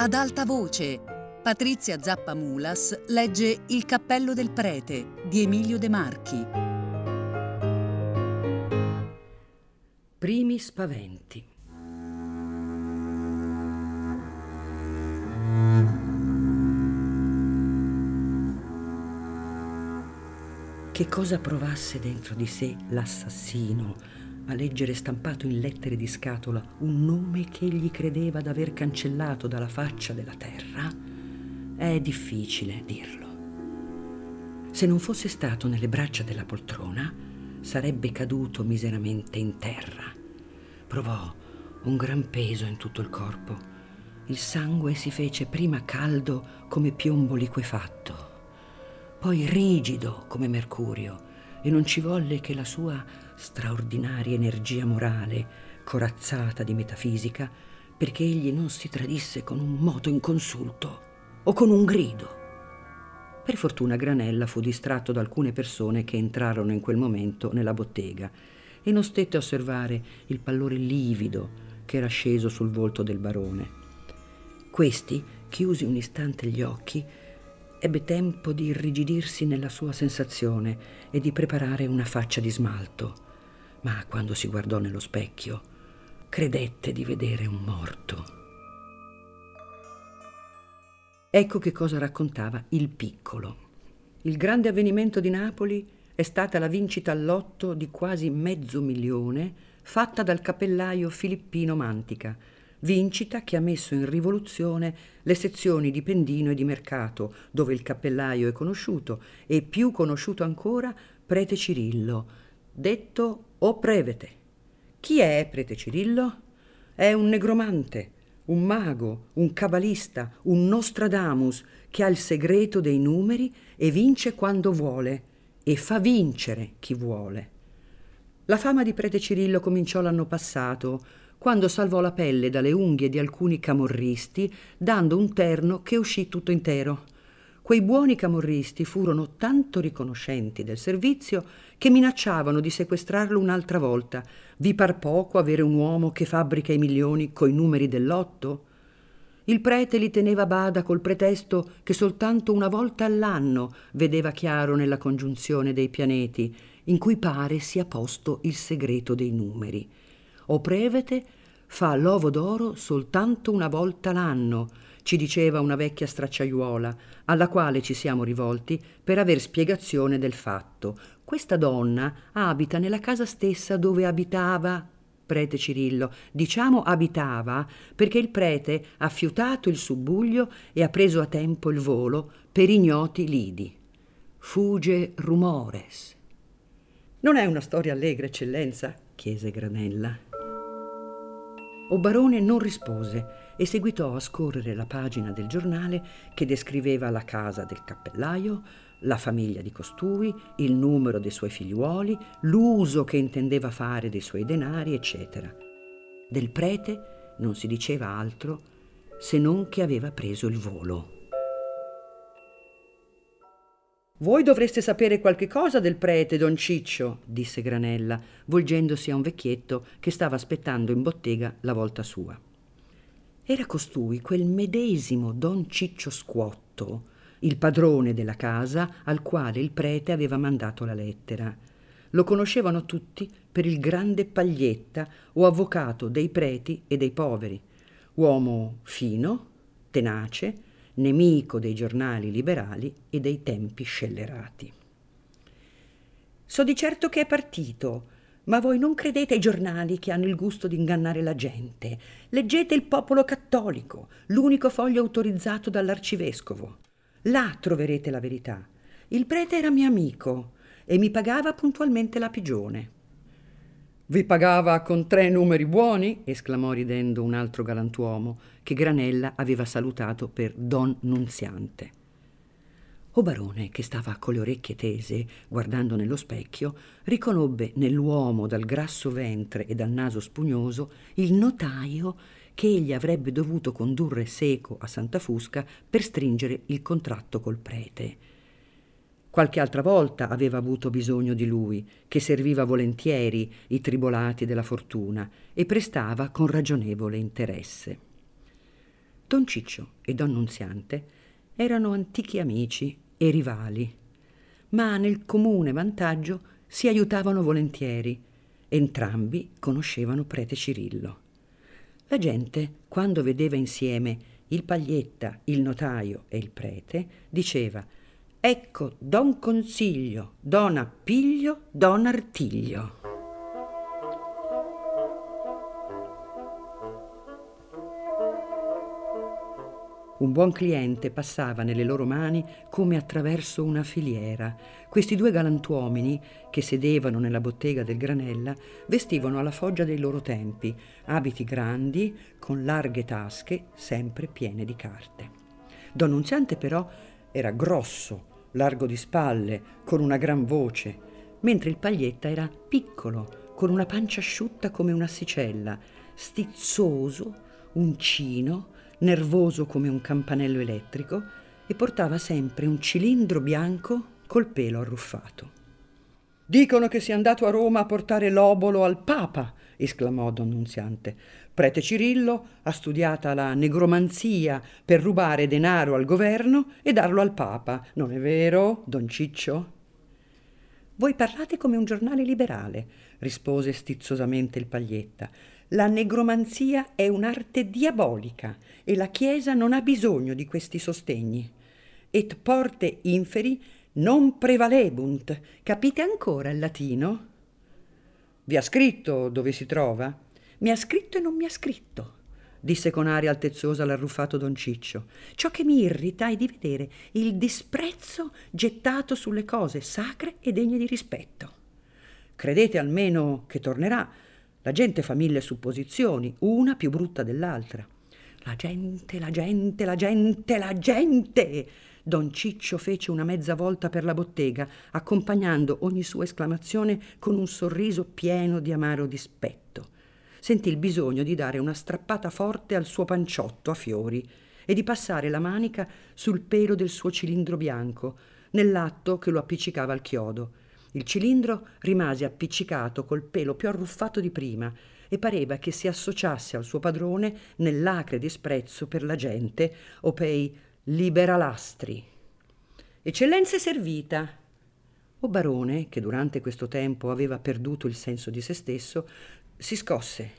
Ad alta voce, Patrizia Zappa Mulas legge Il cappello del prete di Emilio De Marchi. Primi spaventi. Che cosa provasse dentro di sé l'assassino a leggere stampato in lettere di scatola un nome che egli credeva d'aver cancellato dalla faccia della terra? È difficile dirlo. Se non fosse stato nelle braccia della poltrona, sarebbe caduto miseramente in terra. Provò un gran peso in tutto il corpo. Il sangue si fece prima caldo come piombo liquefatto poi rigido come mercurio, e non ci volle che la sua straordinaria energia morale, corazzata di metafisica, perché egli non si tradisse con un moto inconsulto o con un grido. Per fortuna Granella fu distratto da alcune persone che entrarono in quel momento nella bottega e non stette a osservare il pallore livido che era sceso sul volto del barone. Questi, chiusi un istante gli occhi, ebbe tempo di irrigidirsi nella sua sensazione e di preparare una faccia di smalto, ma quando si guardò nello specchio credette di vedere un morto. Ecco che cosa raccontava il piccolo. Il grande avvenimento di Napoli è stata la vincita all'otto di quasi mezzo milione fatta dal cappellaio Filippino Mantica, vincita che ha messo in rivoluzione le sezioni di Pendino e di Mercato, dove il cappellaio è conosciuto, e più conosciuto ancora prete Cirillo, detto o prevete. Chi è prete Cirillo? È un negromante, un mago, un cabalista, un Nostradamus che ha il segreto dei numeri e vince quando vuole e fa vincere chi vuole. La fama di prete Cirillo cominciò l'anno passato quando salvò la pelle dalle unghie di alcuni camorristi dando un terno che uscì tutto intero. Quei buoni camorristi furono tanto riconoscenti del servizio che minacciavano di sequestrarlo un'altra volta. Vi par poco avere un uomo che fabbrica i milioni coi numeri dell'otto? Il prete li teneva a bada col pretesto che soltanto una volta all'anno vedeva chiaro nella congiunzione dei pianeti, in cui pare sia posto il segreto dei numeri o prevete fa l'ovo d'oro soltanto una volta l'anno, ci diceva una vecchia stracciaiuola, alla quale ci siamo rivolti per aver spiegazione del fatto. Questa donna abita nella casa stessa dove abitava prete Cirillo. Diciamo abitava perché il prete ha fiutato il subbuglio e ha preso a tempo il volo per ignoti lidi. Fuge rumores. Non è una storia allegra, eccellenza? chiese Granella. O Barone non rispose e seguitò a scorrere la pagina del giornale che descriveva la casa del cappellaio, la famiglia di costui, il numero dei suoi figliuoli, l'uso che intendeva fare dei suoi denari, eccetera. Del prete non si diceva altro se non che aveva preso il volo. Voi dovreste sapere qualche cosa del prete, don Ciccio, disse Granella, volgendosi a un vecchietto che stava aspettando in bottega la volta sua. Era costui quel medesimo don Ciccio Squotto, il padrone della casa al quale il prete aveva mandato la lettera. Lo conoscevano tutti per il grande Paglietta o avvocato dei preti e dei poveri, uomo fino, tenace, nemico dei giornali liberali e dei tempi scellerati. So di certo che è partito, ma voi non credete ai giornali che hanno il gusto di ingannare la gente. Leggete il Popolo Cattolico, l'unico foglio autorizzato dall'arcivescovo. Là troverete la verità. Il prete era mio amico e mi pagava puntualmente la pigione. Vi pagava con tre numeri buoni? esclamò ridendo un altro galantuomo che Granella aveva salutato per Don Nunziante. O barone, che stava con le orecchie tese, guardando nello specchio, riconobbe nell'uomo dal grasso ventre e dal naso spugnoso il notaio che egli avrebbe dovuto condurre seco a Santa Fusca per stringere il contratto col prete. Qualche altra volta aveva avuto bisogno di lui, che serviva volentieri i tribolati della fortuna e prestava con ragionevole interesse. Don Ciccio e Don Nunziante erano antichi amici e rivali, ma nel comune vantaggio si aiutavano volentieri. Entrambi conoscevano prete Cirillo. La gente, quando vedeva insieme il paglietta, il notaio e il prete, diceva Ecco Don Consiglio, Don Appiglio, Don Artiglio. Un buon cliente passava nelle loro mani come attraverso una filiera. Questi due galantuomini, che sedevano nella bottega del Granella, vestivano alla foggia dei loro tempi, abiti grandi, con larghe tasche, sempre piene di carte. Don Nunziante però era grosso, largo di spalle, con una gran voce, mentre il paglietta era piccolo, con una pancia asciutta come un'assicella, stizzoso, uncino, nervoso come un campanello elettrico e portava sempre un cilindro bianco col pelo arruffato. Dicono che sia andato a Roma a portare l'obolo al Papa, esclamò Don Nunziante. Prete Cirillo ha studiata la negromanzia per rubare denaro al governo e darlo al Papa. Non è vero, Don Ciccio? Voi parlate come un giornale liberale, rispose stizzosamente il paglietta. La negromanzia è un'arte diabolica e la Chiesa non ha bisogno di questi sostegni. Et porte inferi non prevalebunt. Capite ancora il latino? Vi ha scritto dove si trova? Mi ha scritto e non mi ha scritto, disse con aria altezzosa l'arruffato don Ciccio. Ciò che mi irrita è di vedere il disprezzo gettato sulle cose sacre e degne di rispetto. Credete almeno che tornerà, la gente fa mille supposizioni, una più brutta dell'altra. La gente, la gente, la gente, la gente! Don Ciccio fece una mezza volta per la bottega, accompagnando ogni sua esclamazione con un sorriso pieno di amaro dispetto. Sentì il bisogno di dare una strappata forte al suo panciotto a fiori e di passare la manica sul pelo del suo cilindro bianco, nell'atto che lo appiccicava al chiodo. Il cilindro rimase appiccicato col pelo più arruffato di prima e pareva che si associasse al suo padrone nell'acre disprezzo per la gente o pei liberalastri. Eccellenza servita. O barone, che durante questo tempo aveva perduto il senso di se stesso, si scosse,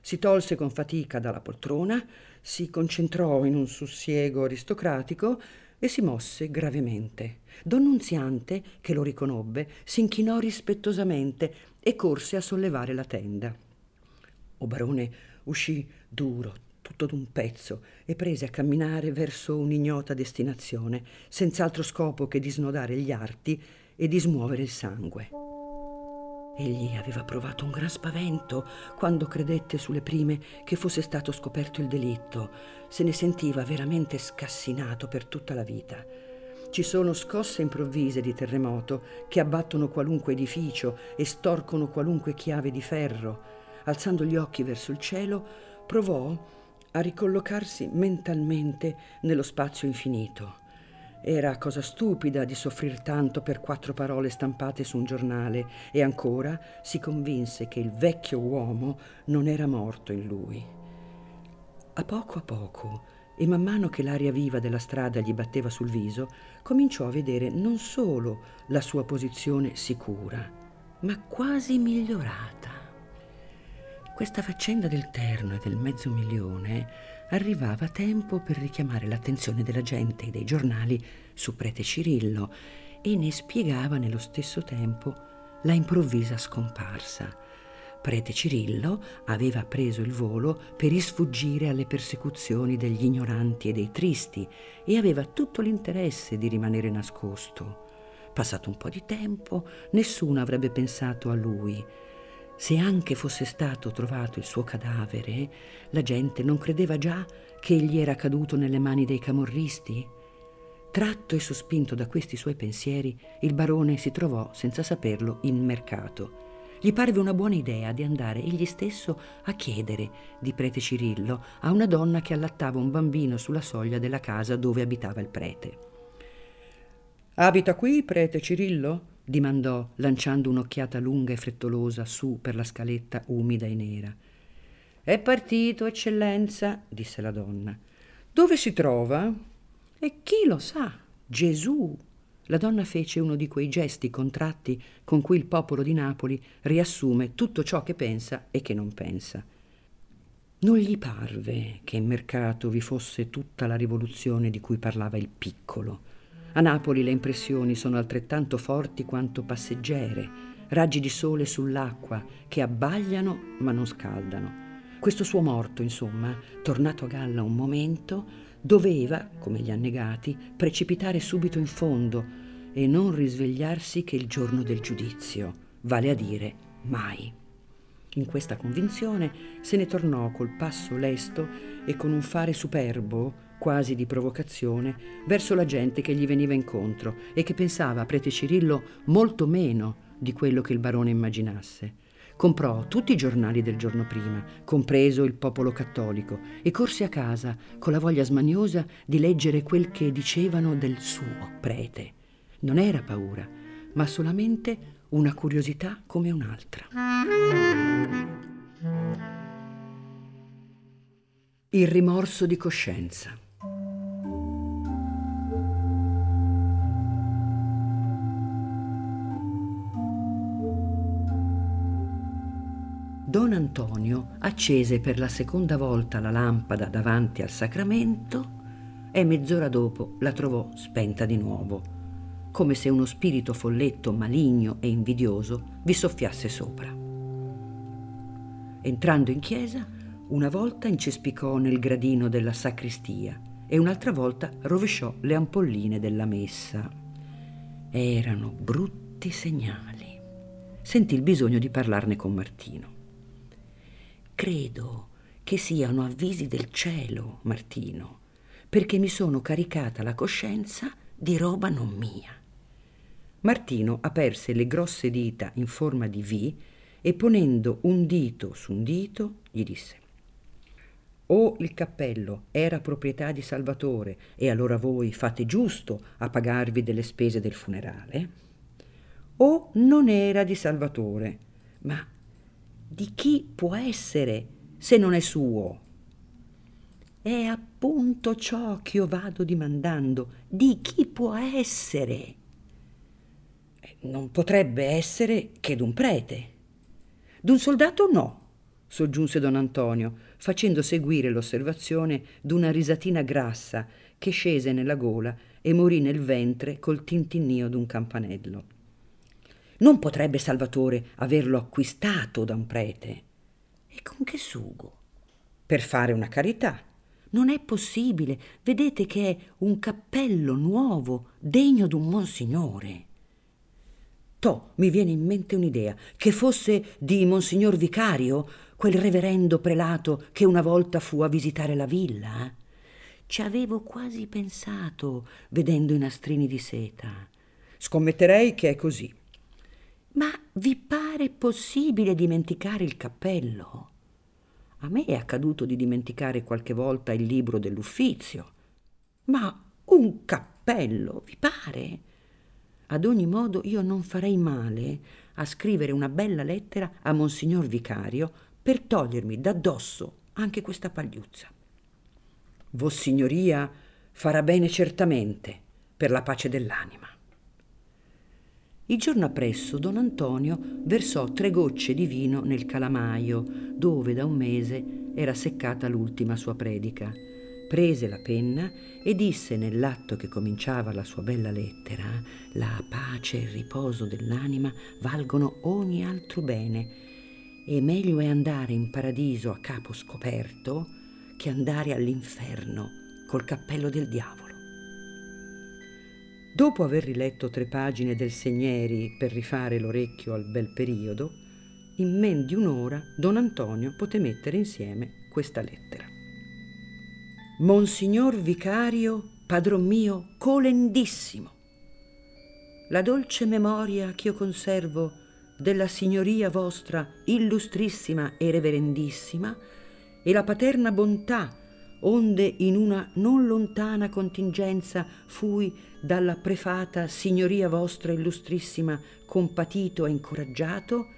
si tolse con fatica dalla poltrona, si concentrò in un sussiego aristocratico e si mosse gravemente. Don Nunziante, che lo riconobbe, si inchinò rispettosamente e corse a sollevare la tenda. O barone uscì duro, tutto d'un pezzo, e prese a camminare verso un'ignota destinazione, senz'altro scopo che di snodare gli arti e di smuovere il sangue. Egli aveva provato un gran spavento quando credette sulle prime che fosse stato scoperto il delitto. Se ne sentiva veramente scassinato per tutta la vita. Ci sono scosse improvvise di terremoto che abbattono qualunque edificio e storcono qualunque chiave di ferro. Alzando gli occhi verso il cielo, provò a ricollocarsi mentalmente nello spazio infinito era cosa stupida di soffrir tanto per quattro parole stampate su un giornale e ancora si convinse che il vecchio uomo non era morto in lui. A poco a poco, e man mano che l'aria viva della strada gli batteva sul viso, cominciò a vedere non solo la sua posizione sicura, ma quasi migliorata. Questa faccenda del terno e del mezzo milione arrivava tempo per richiamare l'attenzione della gente e dei giornali su prete Cirillo e ne spiegava nello stesso tempo la improvvisa scomparsa. Prete Cirillo aveva preso il volo per isfuggire alle persecuzioni degli ignoranti e dei tristi e aveva tutto l'interesse di rimanere nascosto. Passato un po' di tempo, nessuno avrebbe pensato a lui se anche fosse stato trovato il suo cadavere, la gente non credeva già che egli era caduto nelle mani dei camorristi? Tratto e sospinto da questi suoi pensieri, il barone si trovò, senza saperlo, in mercato. Gli parve una buona idea di andare egli stesso a chiedere di prete Cirillo a una donna che allattava un bambino sulla soglia della casa dove abitava il prete. Abita qui, prete Cirillo? Dimandò, lanciando un'occhiata lunga e frettolosa su per la scaletta umida e nera. È partito, eccellenza, disse la donna. Dove si trova? E chi lo sa? Gesù. La donna fece uno di quei gesti contratti con cui il popolo di Napoli riassume tutto ciò che pensa e che non pensa. Non gli parve che in mercato vi fosse tutta la rivoluzione di cui parlava il piccolo. A Napoli le impressioni sono altrettanto forti quanto passeggere, raggi di sole sull'acqua che abbagliano ma non scaldano. Questo suo morto, insomma, tornato a galla un momento, doveva, come gli annegati, precipitare subito in fondo e non risvegliarsi che il giorno del giudizio, vale a dire mai. In questa convinzione se ne tornò col passo lesto e con un fare superbo, quasi di provocazione, verso la gente che gli veniva incontro e che pensava a prete Cirillo molto meno di quello che il barone immaginasse. Comprò tutti i giornali del giorno prima, compreso il Popolo Cattolico, e corse a casa con la voglia smaniosa di leggere quel che dicevano del suo prete. Non era paura, ma solamente una curiosità come un'altra. Il rimorso di coscienza. Accese per la seconda volta la lampada davanti al sacramento e mezz'ora dopo la trovò spenta di nuovo come se uno spirito folletto, maligno e invidioso vi soffiasse sopra. Entrando in chiesa, una volta incespicò nel gradino della sacristia e un'altra volta rovesciò le ampolline della messa. Erano brutti segnali. Sentì il bisogno di parlarne con Martino. Credo che siano avvisi del cielo, Martino, perché mi sono caricata la coscienza di roba non mia. Martino aperse le grosse dita in forma di V e ponendo un dito su un dito gli disse o il cappello era proprietà di Salvatore e allora voi fate giusto a pagarvi delle spese del funerale, o non era di Salvatore, ma di chi può essere se non è suo? È appunto ciò che io vado dimandando, di chi può essere? Non potrebbe essere che d'un prete. D'un soldato no, soggiunse don Antonio, facendo seguire l'osservazione d'una risatina grassa che scese nella gola e morì nel ventre col tintinnio d'un campanello. Non potrebbe Salvatore averlo acquistato da un prete. E con che sugo? Per fare una carità. Non è possibile. Vedete che è un cappello nuovo, degno d'un monsignore. Toh, mi viene in mente un'idea, che fosse di Monsignor Vicario, quel reverendo prelato che una volta fu a visitare la villa. Ci avevo quasi pensato, vedendo i nastrini di seta. Scommetterei che è così. Ma vi pare possibile dimenticare il cappello? A me è accaduto di dimenticare qualche volta il libro dell'uffizio. Ma un cappello, vi pare? Ad ogni modo io non farei male a scrivere una bella lettera a Monsignor Vicario per togliermi d'addosso anche questa pagliuzza. Vossignoria farà bene certamente per la pace dell'anima. Il giorno appresso don Antonio versò tre gocce di vino nel calamaio dove da un mese era seccata l'ultima sua predica prese la penna e disse nell'atto che cominciava la sua bella lettera, la pace e il riposo dell'anima valgono ogni altro bene e meglio è andare in paradiso a capo scoperto che andare all'inferno col cappello del diavolo. Dopo aver riletto tre pagine del Segneri per rifare l'orecchio al bel periodo, in men di un'ora don Antonio poté mettere insieme questa lettera. Monsignor Vicario, padron mio, colendissimo. La dolce memoria ch'io conservo della signoria vostra illustrissima e reverendissima e la paterna bontà onde in una non lontana contingenza fui dalla prefata signoria vostra illustrissima compatito e incoraggiato,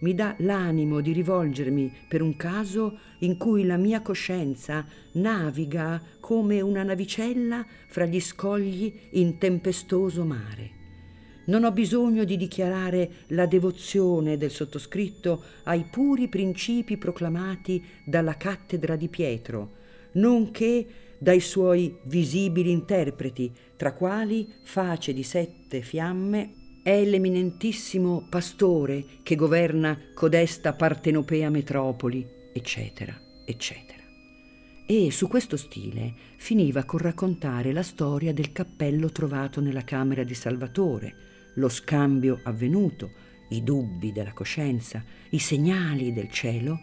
mi dà l'animo di rivolgermi per un caso in cui la mia coscienza naviga come una navicella fra gli scogli in tempestoso mare. Non ho bisogno di dichiarare la devozione del sottoscritto ai puri principi proclamati dalla cattedra di Pietro, nonché dai suoi visibili interpreti, tra quali face di sette fiamme è l'eminentissimo pastore che governa codesta partenopea metropoli, eccetera, eccetera. E su questo stile finiva col raccontare la storia del cappello trovato nella camera di Salvatore, lo scambio avvenuto, i dubbi della coscienza, i segnali del cielo,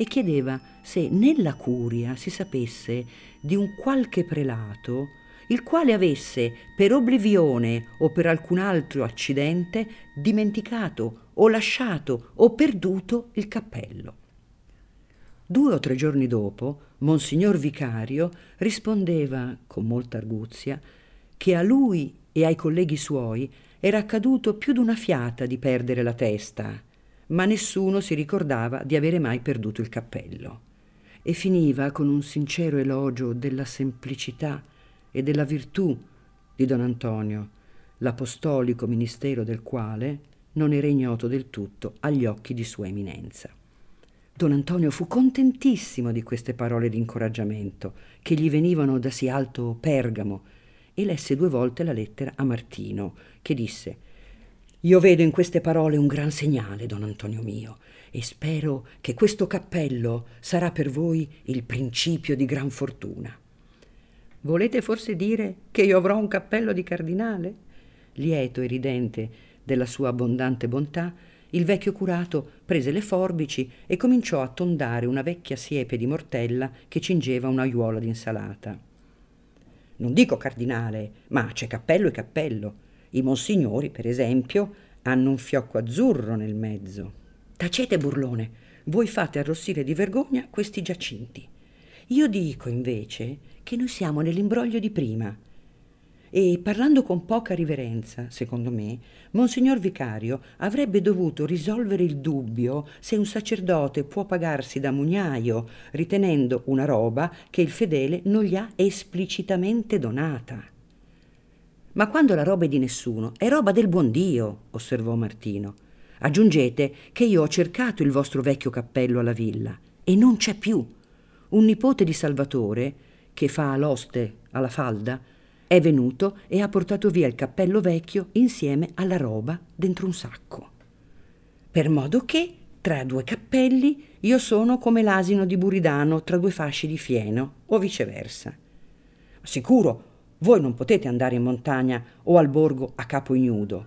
e chiedeva se nella curia si sapesse di un qualche prelato il quale avesse per oblivione o per alcun altro accidente dimenticato o lasciato o perduto il cappello. Due o tre giorni dopo, Monsignor Vicario rispondeva con molta arguzia che a lui e ai colleghi suoi era accaduto più d'una fiata di perdere la testa, ma nessuno si ricordava di avere mai perduto il cappello. E finiva con un sincero elogio della semplicità e della virtù di Don Antonio, l'apostolico ministero del quale non era ignoto del tutto agli occhi di Sua Eminenza. Don Antonio fu contentissimo di queste parole di incoraggiamento che gli venivano da sì alto Pergamo e lesse due volte la lettera a Martino, che disse Io vedo in queste parole un gran segnale, don Antonio mio, e spero che questo cappello sarà per voi il principio di gran fortuna. Volete forse dire che io avrò un cappello di cardinale? Lieto e ridente della sua abbondante bontà, il vecchio curato prese le forbici e cominciò a tondare una vecchia siepe di mortella che cingeva un'aiuola d'insalata. Non dico cardinale, ma c'è cappello e cappello. I monsignori, per esempio, hanno un fiocco azzurro nel mezzo. Tacete, burlone, voi fate arrossire di vergogna questi giacinti. Io dico invece che noi siamo nell'imbroglio di prima. E parlando con poca riverenza, secondo me, Monsignor Vicario avrebbe dovuto risolvere il dubbio se un sacerdote può pagarsi da mugnaio ritenendo una roba che il fedele non gli ha esplicitamente donata. Ma quando la roba è di nessuno, è roba del buon Dio, osservò Martino. Aggiungete che io ho cercato il vostro vecchio cappello alla villa e non c'è più un nipote di Salvatore, che fa l'oste alla falda, è venuto e ha portato via il cappello vecchio insieme alla roba dentro un sacco. Per modo che, tra due cappelli, io sono come l'asino di Buridano tra due fasci di fieno, o viceversa. Sicuro, voi non potete andare in montagna o al borgo a capo ignudo.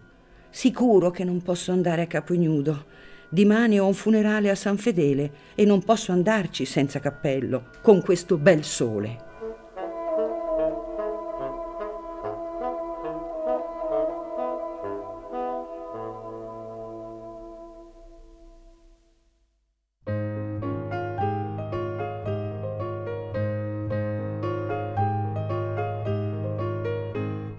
Sicuro che non posso andare a capo ignudo Dimani ho un funerale a San Fedele e non posso andarci senza cappello, con questo bel sole.